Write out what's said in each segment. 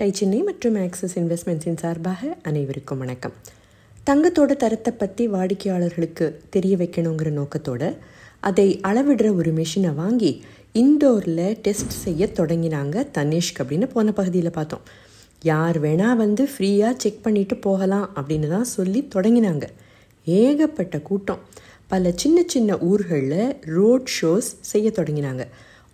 Tie Chennai மற்றும் axis இன்வெஸ்ட்மெண்ட்ஸின் சார்பாக அனைவருக்கும் வணக்கம். தங்கத்தோட தரத்தை பற்றி வாடிக்கையாளர்களுக்கு தெரிய வைக்கணுங்கிற நோக்கத்தோட அதை அளவிடுற ஒரு மிஷினை வாங்கி இண்டோரில் டெஸ்ட் செய்ய தொடங்கினாங்க தனிஷ்க் அப்படின்னு போன பகுதியில் பார்த்தோம். யார் வேணால் வந்து ஃப்ரீயாக செக் பண்ணிவிட்டு போகலாம் அப்படின்னு தான் சொல்லி தொடங்கினாங்க. ஏகப்பட்ட கூட்டம். பல சின்ன சின்ன ஊர்களில் ரோட் ஷோஸ் செய்ய தொடங்கினாங்க.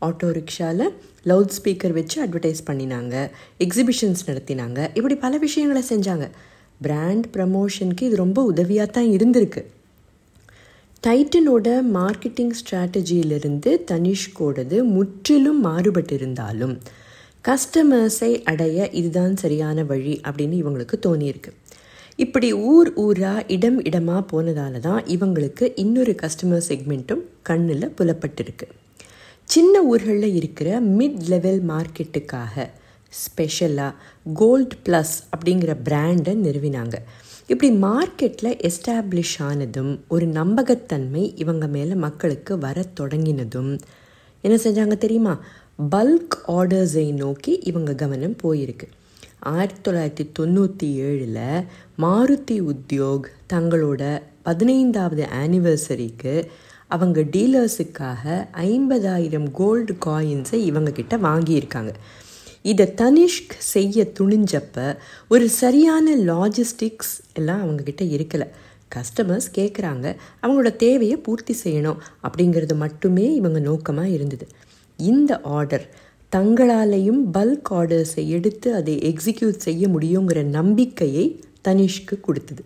ஆட்டோ ரிக்ஷாவில் லவுட் ஸ்பீக்கர் வச்சு அட்வர்டைஸ் பண்ணினாங்க. எக்ஸிபிஷன்ஸ் நடத்தினாங்க. இப்படி பல விஷயங்களை செஞ்சாங்க. பிராண்ட் ப்ரமோஷனுக்கு இது ரொம்ப உதவியாக தான் இருந்திருக்கு. டைட்டனோட மார்க்கெட்டிங் ஸ்ட்ராட்டஜியிலிருந்து தனிஷ்கோடது முற்றிலும் மாறுபட்டு இருந்தாலும் கஸ்டமர்ஸை அடைய இதுதான் சரியான வழி அப்படின்னு இவங்களுக்கு தோணியிருக்கு. இப்படி ஊர் ஊராக இடம் இடமாக போனதால தான் இவங்களுக்கு இன்னொரு கஸ்டமர் செக்மெண்ட்டும் கண்ணில் புலப்பட்டிருக்கு. சின்ன ஊர்களில் இருக்கிற மிட் லெவல் மார்க்கெட்டுக்காக ஸ்பெஷலாக கோல்ட் ப்ளஸ் அப்படிங்கிற பிராண்டை நிறுவினாங்க. இப்படி மார்க்கெட்டில் எஸ்டாப்ளிஷ் ஆனதும் ஒரு நம்பகத்தன்மை இவங்க மேலே மக்களுக்கு வர தொடங்கினதும் என்ன செஞ்சாங்க தெரியுமா? பல்க் ஆர்டர்ஸை நோக்கி இவங்க கவனம் போயிருக்கு. ஆயிரத்தி தொள்ளாயிரத்தி தொண்ணூற்றி ஏழில் மாருதி உத்யோக் தங்களோட பதினைந்தாவது ஆனிவர்சரிக்கு அவங்க டீலர்ஸுக்காக ஐம்பதாயிரம் கோல்டு காயின்ஸை இவங்கக்கிட்ட வாங்கியிருக்காங்க. இதை தனிஷ்க் செய்ய துணிஞ்சப்ப ஒரு சரியான லாஜிஸ்டிக்ஸ் எல்லாம் அவங்கக்கிட்ட இருக்கலை. கஸ்டமர்ஸ் கேட்குறாங்க அவங்களோட தேவையை பூர்த்தி செய்யணும் அப்படிங்கிறது மட்டுமே இவங்க நோக்கமாக இருந்தது. இந்த ஆர்டர் தங்களாலையும் பல்க் ஆர்டர்ஸை எடுத்து அதை எக்ஸிக்யூட் செய்ய முடியுங்கிற நம்பிக்கையை தனிஷ்க்கு கொடுத்தது.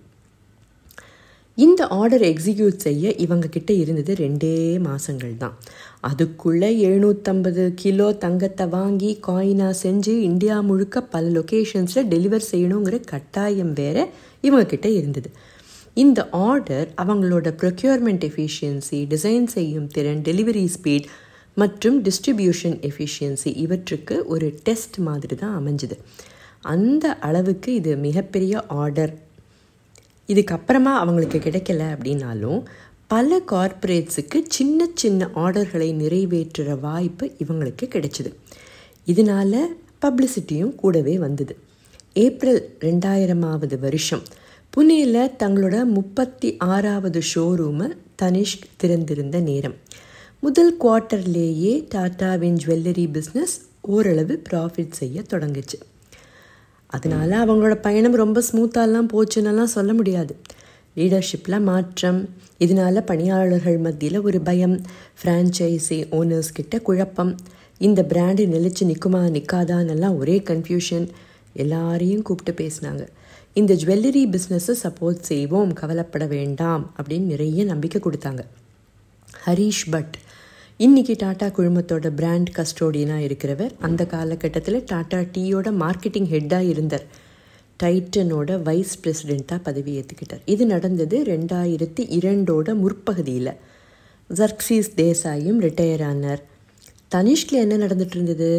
இந்த ஆர்டர் எக்ஸிக்யூட் செய்ய இவங்க கிட்ட இருந்தது ரெண்டே மாதங்கள் தான். அதுக்குள்ளே எழுநூற்றம்பது கிலோ தங்கத்தை வாங்கி காயினாக செஞ்சு இந்தியா முழுக்க பல லொக்கேஷன்ஸில் டெலிவர் செய்யணுங்கிற கட்டாயம் வேற இவங்க கிட்ட இருந்தது. இந்த ஆர்டர் அவங்களோட ப்ரொக்யூர்மெண்ட் எஃபிஷியன்சி டிசைன் செய்யும் திறன் டெலிவரி ஸ்பீட் மற்றும் டிஸ்ட்ரிபியூஷன் எஃபிஷியன்சி இவற்றுக்கு ஒரு டெஸ்ட் மாதிரி தான் அமைஞ்சுது. அந்த அளவுக்கு இது மிகப்பெரிய ஆர்டர் இதுக்கப்புறமா அவங்களுக்கு கிடைக்கல அப்படின்னாலும் பல கார்ப்பரேட்ஸுக்கு சின்ன சின்ன ஆர்டர்களை நிறைவேற்றுற வாய்ப்பு இவங்களுக்கு கிடைச்சிது. இதனால பப்ளிசிட்டியும் கூடவே வந்தது. ஏப்ரல் ரெண்டாயிரமாவது வருஷம் புனேயில் தங்களோட முப்பத்தி ஆறாவது ஷோரூமை தனிஷ்க் திறந்திருந்த நேரம். முதல் குவார்ட்டர்லேயே டாட்டாவின் ஜுவல்லரி பிஸ்னஸ் ஓரளவு ப்ராஃபிட் செய்ய தொடங்குச்சு. அதனால் அவங்களோட பயணம் ரொம்ப ஸ்மூத்தாலாம் போச்சுன்னெல்லாம் சொல்ல முடியாது. லீடர்ஷிப்பில் மாற்றம் இதனால் பணியாளர்கள் மத்தியில் ஒரு பயம் ஃப்ரான்ச்சைசி ஓனர்ஸ் கிட்ட குழப்பம் இந்த பிராண்டு நிலச்சி நிற்குமா நிற்காதான்னெல்லாம் ஒரே கன்ஃபியூஷன் எல்லாரையும் கூப்பிட்டு பேசினாங்க. இந்த ஜுவல்லரி பிஸ்னஸை சப்போர்ட் செய்வோம் கவலைப்பட வேண்டாம் அப்படின்னு நிறைய நம்பிக்கை கொடுத்தாங்க. ஹரீஷ் பட் இன்றைக்கி டாடா குழுமத்தோட பிராண்ட் கஸ்டோடியனாக இருக்கிறவர் அந்த காலகட்டத்தில் டாடா டீயோட மார்க்கெட்டிங் ஹெட்டாக இருந்தார். டைட்டனோட வைஸ் பிரசிடெண்ட்டாக பதவி ஏற்றுக்கிட்டார் இது நடந்தது ரெண்டாயிரத்தி இரண்டோட முற்பகுதியில். ஜர்க்ஸீஸ் தேசாயும் ரிட்டையர் ஆனார். தனிஷ்கில் என்ன நடந்துட்டு இருந்தது?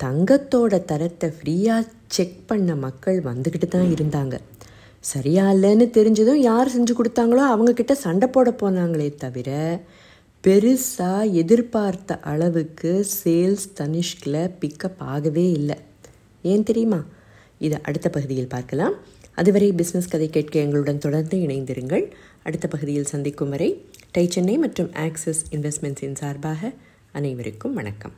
தங்கத்தோட தரத்தை ஃப்ரீயாக செக் பண்ண மக்கள் வந்துக்கிட்டு தான் இருந்தாங்க. சரியா இல்லைன்னு தெரிஞ்சதும் யார் செஞ்சு கொடுத்தாங்களோ அவங்கக்கிட்ட சண்டை போட போனாங்களே தவிர பெருசாக எதிர்பார்த்த அளவுக்கு சேல்ஸ் தனிஷ்கில் பிக்கப் ஆகவே இல்லை. ஏன் தெரியுமா? இதை அடுத்த பகுதியில் பார்க்கலாம். அதுவரை பிஸ்னஸ் கதை கேட்க எங்களுடன் தொடர்ந்து இணைந்திருங்கள். அடுத்த பகுதியில் சந்திக்கும் வரை டை சென்னை மற்றும் ஆக்சிஸ் இன்வெஸ்ட்மெண்ட்ஸின் சார்பாக அனைவருக்கும் வணக்கம்.